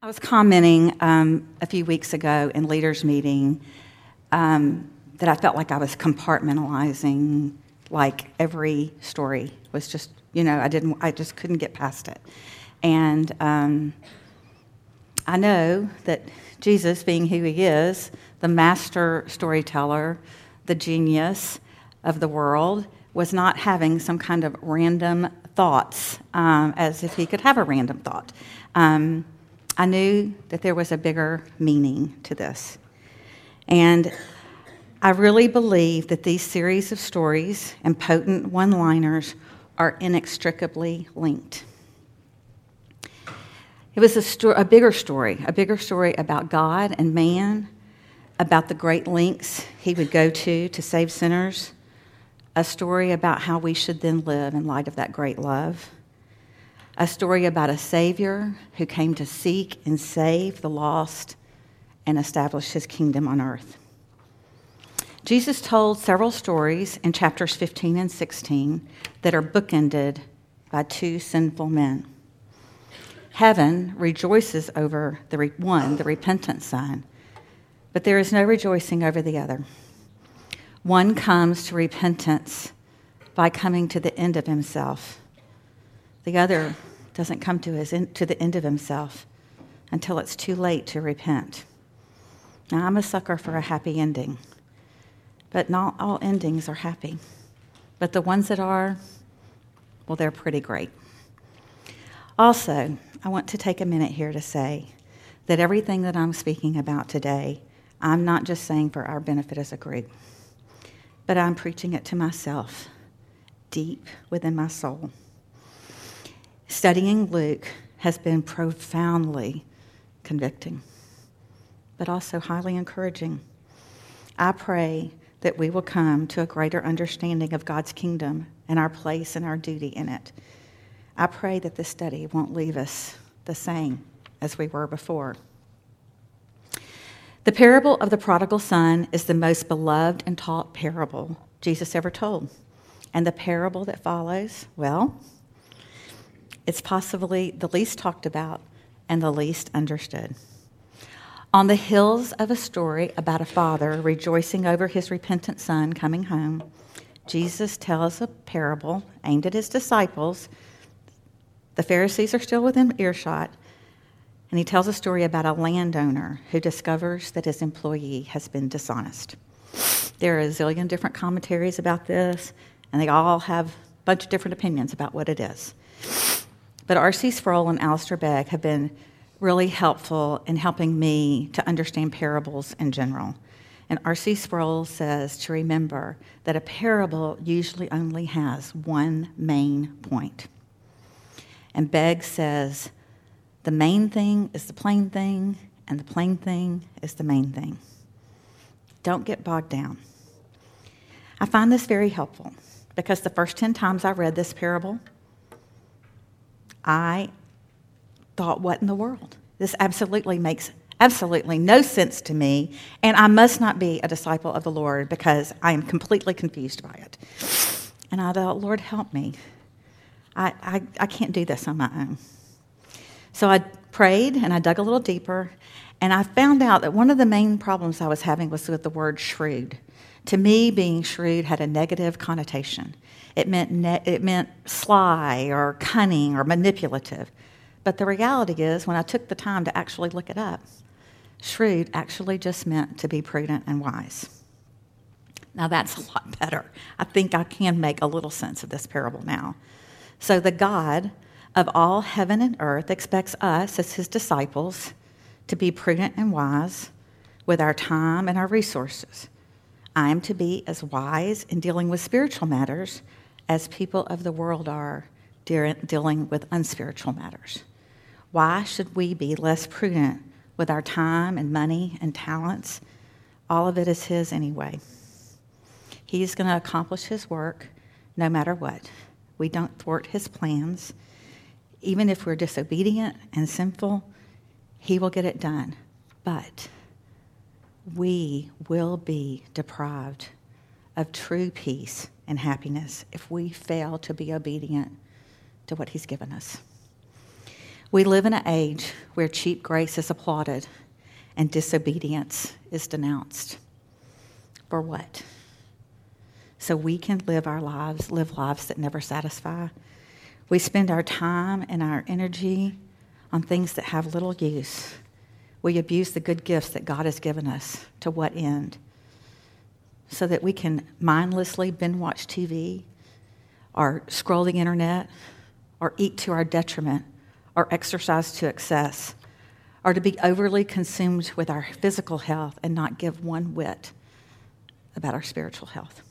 I was commenting um, a few weeks ago in leaders' meeting um, that I felt like I was compartmentalizing, like every story was just, you know, I didn't, I just couldn't get past it. And um, I know that Jesus, being who he is, the master storyteller, the genius of the world, was not having some kind of random thoughts um, as if he could have a random thought. I knew that there was a bigger meaning to this. And I really believe that these series of stories and potent one liners are inextricably linked. It was a, sto- a, bigger story, a bigger story about God and man, about the great lengths he would go to to save sinners, a story about how we should then live in light of that great love a story about a Savior who came to seek and save the lost and establish his kingdom on earth. Jesus told several stories in chapters 15 and 16 that are bookended by two sinful men. Heaven rejoices over the re- one, the repentant son, but there is no rejoicing over the other. One comes to repentance by coming to the end of himself. The other doesn't come to, his to the end of himself until it's too late to repent. Now, I'm a sucker for a happy ending, but not all endings are happy. But the ones that are, well, they're pretty great. Also, I want to take a minute here to say that everything that I'm speaking about today, I'm not just saying for our benefit as a group, but I'm preaching it to myself deep within my soul. Studying Luke has been profoundly convicting, but also highly encouraging. I pray that we will come to a greater understanding of God's kingdom and our place and our duty in it. I pray that this study won't leave us the same as we were before. The parable of the prodigal son is the most beloved and taught parable Jesus ever told. And the parable that follows, well, it's possibly the least talked about and the least understood. On the hills of a story about a father rejoicing over his repentant son coming home, Jesus tells a parable aimed at his disciples. The Pharisees are still within earshot, and he tells a story about a landowner who discovers that his employee has been dishonest. There are a zillion different commentaries about this, and they all have a bunch of different opinions about what it is. But R.C. Sproul and Alistair Begg have been really helpful in helping me to understand parables in general. And R.C. Sproul says to remember that a parable usually only has one main point. And Begg says the main thing is the plain thing, and the plain thing is the main thing. Don't get bogged down. I find this very helpful because the first 10 times I read this parable, I thought, what in the world? This absolutely makes absolutely no sense to me, and I must not be a disciple of the Lord because I am completely confused by it. And I thought, Lord, help me. I, I, I can't do this on my own. So I prayed and I dug a little deeper, and I found out that one of the main problems I was having was with the word shrewd. To me, being shrewd had a negative connotation. It meant, ne- it meant sly or cunning or manipulative. But the reality is, when I took the time to actually look it up, shrewd actually just meant to be prudent and wise. Now, that's a lot better. I think I can make a little sense of this parable now. So, the God of all heaven and earth expects us, as his disciples, to be prudent and wise with our time and our resources. I am to be as wise in dealing with spiritual matters as people of the world are dealing with unspiritual matters. Why should we be less prudent with our time and money and talents? All of it is His anyway. He's going to accomplish His work no matter what. We don't thwart His plans. Even if we're disobedient and sinful, He will get it done. But we will be deprived of true peace and happiness if we fail to be obedient to what He's given us. We live in an age where cheap grace is applauded and disobedience is denounced. For what? So we can live our lives, live lives that never satisfy. We spend our time and our energy on things that have little use. We abuse the good gifts that God has given us. To what end? So that we can mindlessly binge watch TV or scroll the internet or eat to our detriment or exercise to excess or to be overly consumed with our physical health and not give one whit about our spiritual health.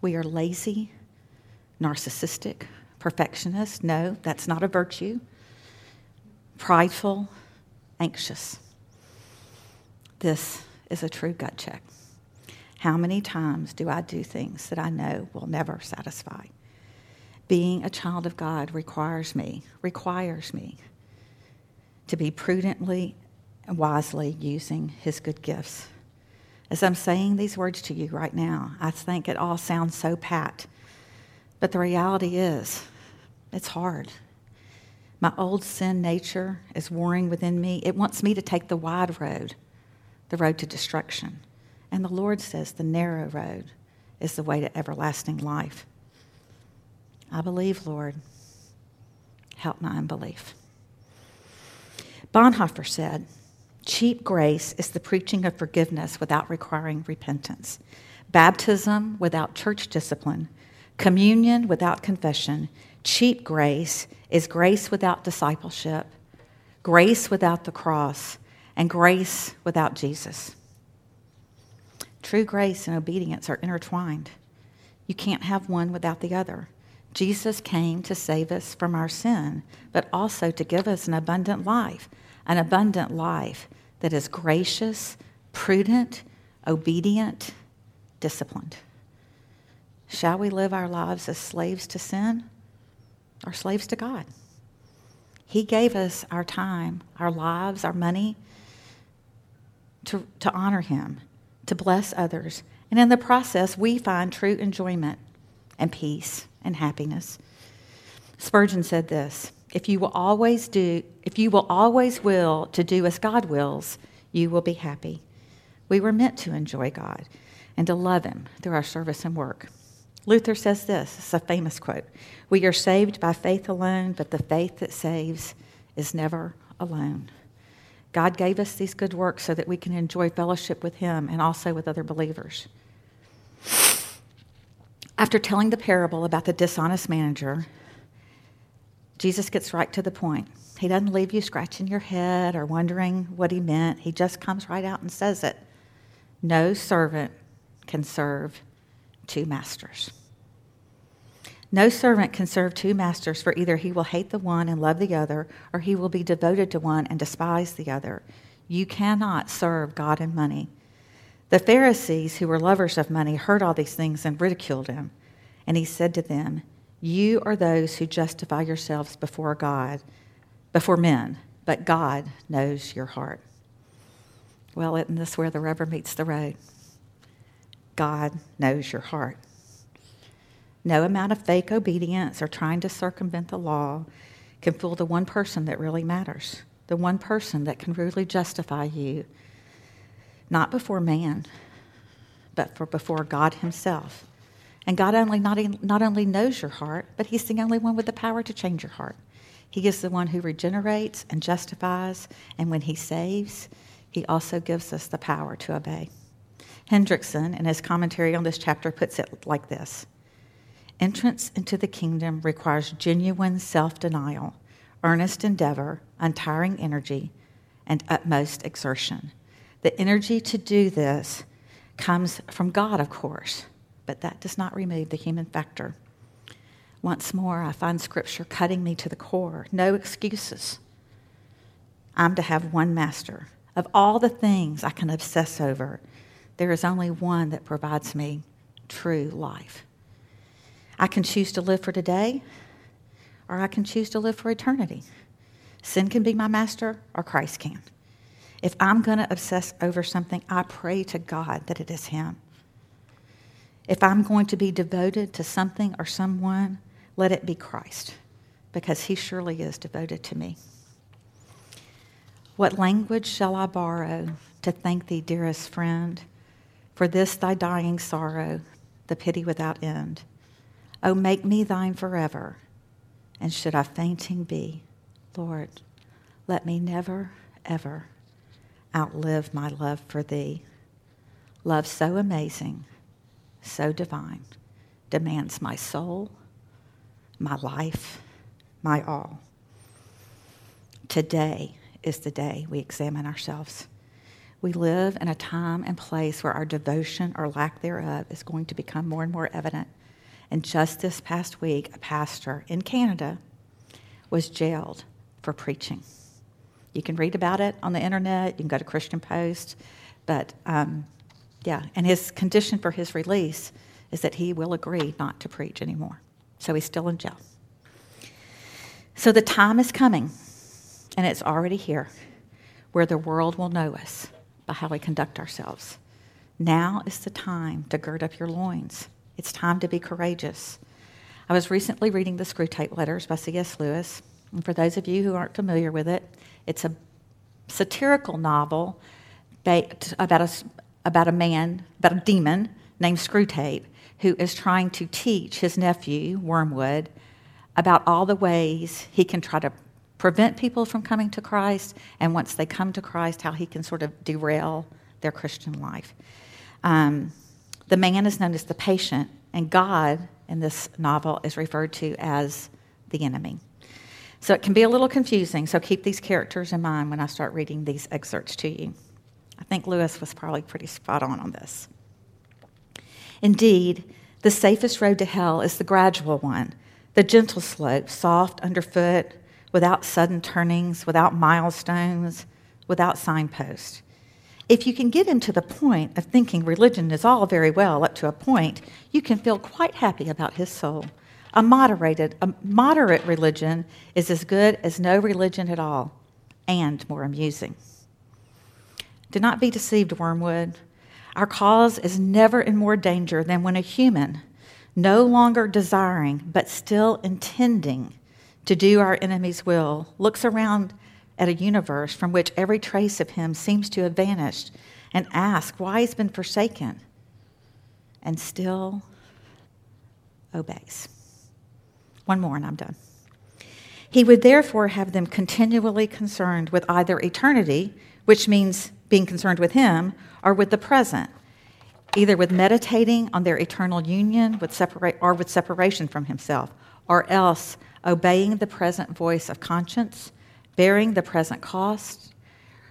We are lazy, narcissistic, perfectionist. No, that's not a virtue. Prideful, anxious. This is a true gut check. How many times do I do things that I know will never satisfy? Being a child of God requires me, requires me to be prudently and wisely using his good gifts. As I'm saying these words to you right now, I think it all sounds so pat. But the reality is, it's hard. My old sin nature is warring within me. It wants me to take the wide road, the road to destruction. And the Lord says the narrow road is the way to everlasting life. I believe, Lord. Help my unbelief. Bonhoeffer said, Cheap grace is the preaching of forgiveness without requiring repentance, baptism without church discipline, communion without confession. Cheap grace is grace without discipleship, grace without the cross, and grace without Jesus. True grace and obedience are intertwined. You can't have one without the other. Jesus came to save us from our sin, but also to give us an abundant life an abundant life that is gracious, prudent, obedient, disciplined. Shall we live our lives as slaves to sin or slaves to God? He gave us our time, our lives, our money to, to honor Him, to bless others. And in the process, we find true enjoyment and peace and happiness. Spurgeon said this if you will always do, if you will always will to do as God wills, you will be happy. We were meant to enjoy God and to love Him through our service and work. Luther says this, it's a famous quote We are saved by faith alone, but the faith that saves is never alone. God gave us these good works so that we can enjoy fellowship with Him and also with other believers. After telling the parable about the dishonest manager, Jesus gets right to the point. He doesn't leave you scratching your head or wondering what he meant. He just comes right out and says it. No servant can serve two masters. No servant can serve two masters, for either he will hate the one and love the other, or he will be devoted to one and despise the other. You cannot serve God and money. The Pharisees, who were lovers of money, heard all these things and ridiculed him. And he said to them, you are those who justify yourselves before God, before men, but God knows your heart. Well, isn't this where the rubber meets the road? God knows your heart. No amount of fake obedience or trying to circumvent the law can fool the one person that really matters, the one person that can really justify you, not before man, but for before God Himself. And God only not, not only knows your heart, but He's the only one with the power to change your heart. He is the one who regenerates and justifies, and when He saves, He also gives us the power to obey. Hendriksen, in his commentary on this chapter, puts it like this Entrance into the kingdom requires genuine self denial, earnest endeavor, untiring energy, and utmost exertion. The energy to do this comes from God, of course but that does not remove the human factor. Once more, I find Scripture cutting me to the core. No excuses. I'm to have one master. Of all the things I can obsess over, there is only one that provides me true life. I can choose to live for today, or I can choose to live for eternity. Sin can be my master, or Christ can. If I'm going to obsess over something, I pray to God that it is Him. If I'm going to be devoted to something or someone, let it be Christ. because he surely is devoted to me. What language shall I borrow to thank thee, dearest friend, for this thy dying sorrow, the pity without end? Oh, make me thine forever, and should I fainting be, Lord, let me never, ever outlive my love for thee. Love so amazing, so divine, demands my soul, my life, my all. Today is the day we examine ourselves. We live in a time and place where our devotion or lack thereof is going to become more and more evident. And just this past week, a pastor in Canada was jailed for preaching. You can read about it on the internet, you can go to Christian Post, but um, yeah, and his condition for his release is that he will agree not to preach anymore. So he's still in jail. So the time is coming, and it's already here, where the world will know us by how we conduct ourselves. Now is the time to gird up your loins. It's time to be courageous. I was recently reading the Screwtape Letters by C.S. Lewis. And for those of you who aren't familiar with it, it's a satirical novel about a, about a man, about a demon named Screwtape, who is trying to teach his nephew, Wormwood, about all the ways he can try to prevent people from coming to Christ, and once they come to Christ, how he can sort of derail their Christian life. Um, the man is known as the patient, and God in this novel is referred to as the enemy. So it can be a little confusing, so keep these characters in mind when I start reading these excerpts to you. I think Lewis was probably pretty spot on on this. Indeed, the safest road to hell is the gradual one, the gentle slope, soft underfoot, without sudden turnings, without milestones, without signposts. If you can get into the point of thinking religion is all very well up to a point, you can feel quite happy about his soul. A moderated, a moderate religion is as good as no religion at all, and more amusing. Do not be deceived, Wormwood. Our cause is never in more danger than when a human, no longer desiring, but still intending to do our enemy's will, looks around at a universe from which every trace of him seems to have vanished and asks why he's been forsaken and still obeys. One more and I'm done. He would therefore have them continually concerned with either eternity, which means being concerned with Him, or with the present, either with meditating on their eternal union with separate, or with separation from Himself, or else obeying the present voice of conscience, bearing the present cost,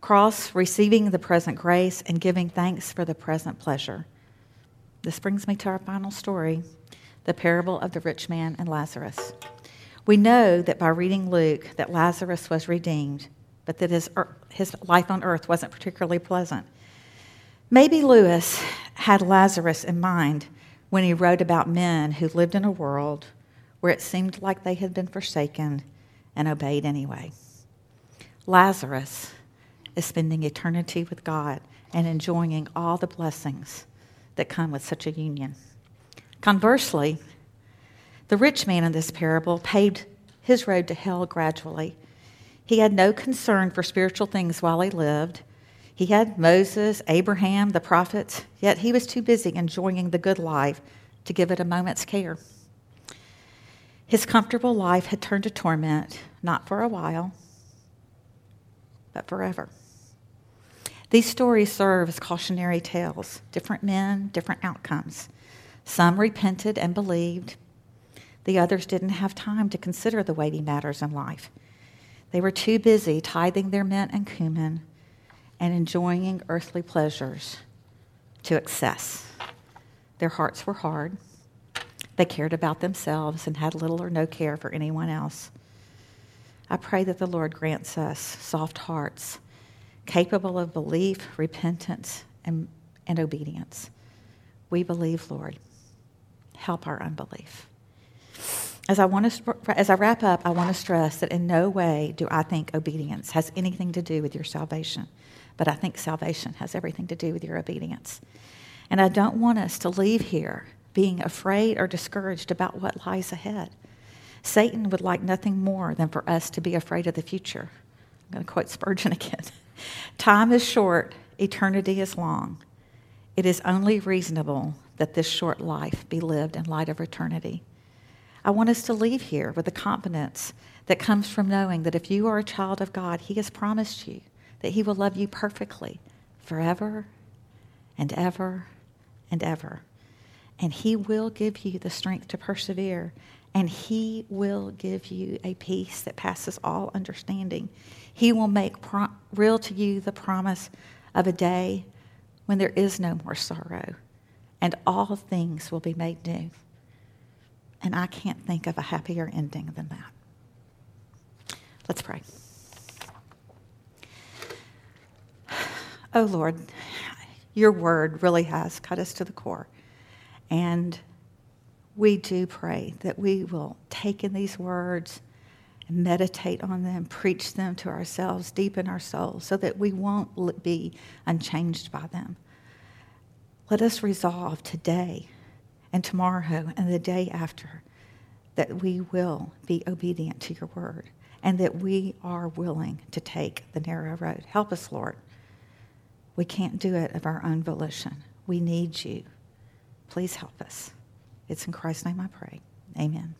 cross, receiving the present grace, and giving thanks for the present pleasure. This brings me to our final story the parable of the rich man and Lazarus. We know that by reading Luke that Lazarus was redeemed, but that his, his life on earth wasn't particularly pleasant. Maybe Lewis had Lazarus in mind when he wrote about men who lived in a world where it seemed like they had been forsaken and obeyed anyway. Lazarus is spending eternity with God and enjoying all the blessings that come with such a union. Conversely, the rich man in this parable paved his road to hell gradually. He had no concern for spiritual things while he lived. He had Moses, Abraham, the prophets, yet he was too busy enjoying the good life to give it a moment's care. His comfortable life had turned to torment, not for a while, but forever. These stories serve as cautionary tales different men, different outcomes. Some repented and believed. The others didn't have time to consider the weighty matters in life. They were too busy tithing their mint and cumin and enjoying earthly pleasures to excess. Their hearts were hard. They cared about themselves and had little or no care for anyone else. I pray that the Lord grants us soft hearts, capable of belief, repentance, and, and obedience. We believe, Lord help our unbelief. As I, want to, as I wrap up, I want to stress that in no way do I think obedience has anything to do with your salvation, but I think salvation has everything to do with your obedience. And I don't want us to leave here being afraid or discouraged about what lies ahead. Satan would like nothing more than for us to be afraid of the future. I'm going to quote Spurgeon again. Time is short, eternity is long. It is only reasonable that this short life be lived in light of eternity. I want us to leave here with the confidence that comes from knowing that if you are a child of God, He has promised you that He will love you perfectly forever and ever and ever. And He will give you the strength to persevere, and He will give you a peace that passes all understanding. He will make pro- real to you the promise of a day when there is no more sorrow, and all things will be made new. And I can't think of a happier ending than that. Let's pray. Oh Lord, your word really has cut us to the core. And we do pray that we will take in these words and meditate on them, preach them to ourselves deep in our souls so that we won't be unchanged by them. Let us resolve today and tomorrow and the day after that we will be obedient to your word and that we are willing to take the narrow road. Help us, Lord. We can't do it of our own volition. We need you. Please help us. It's in Christ's name I pray. Amen.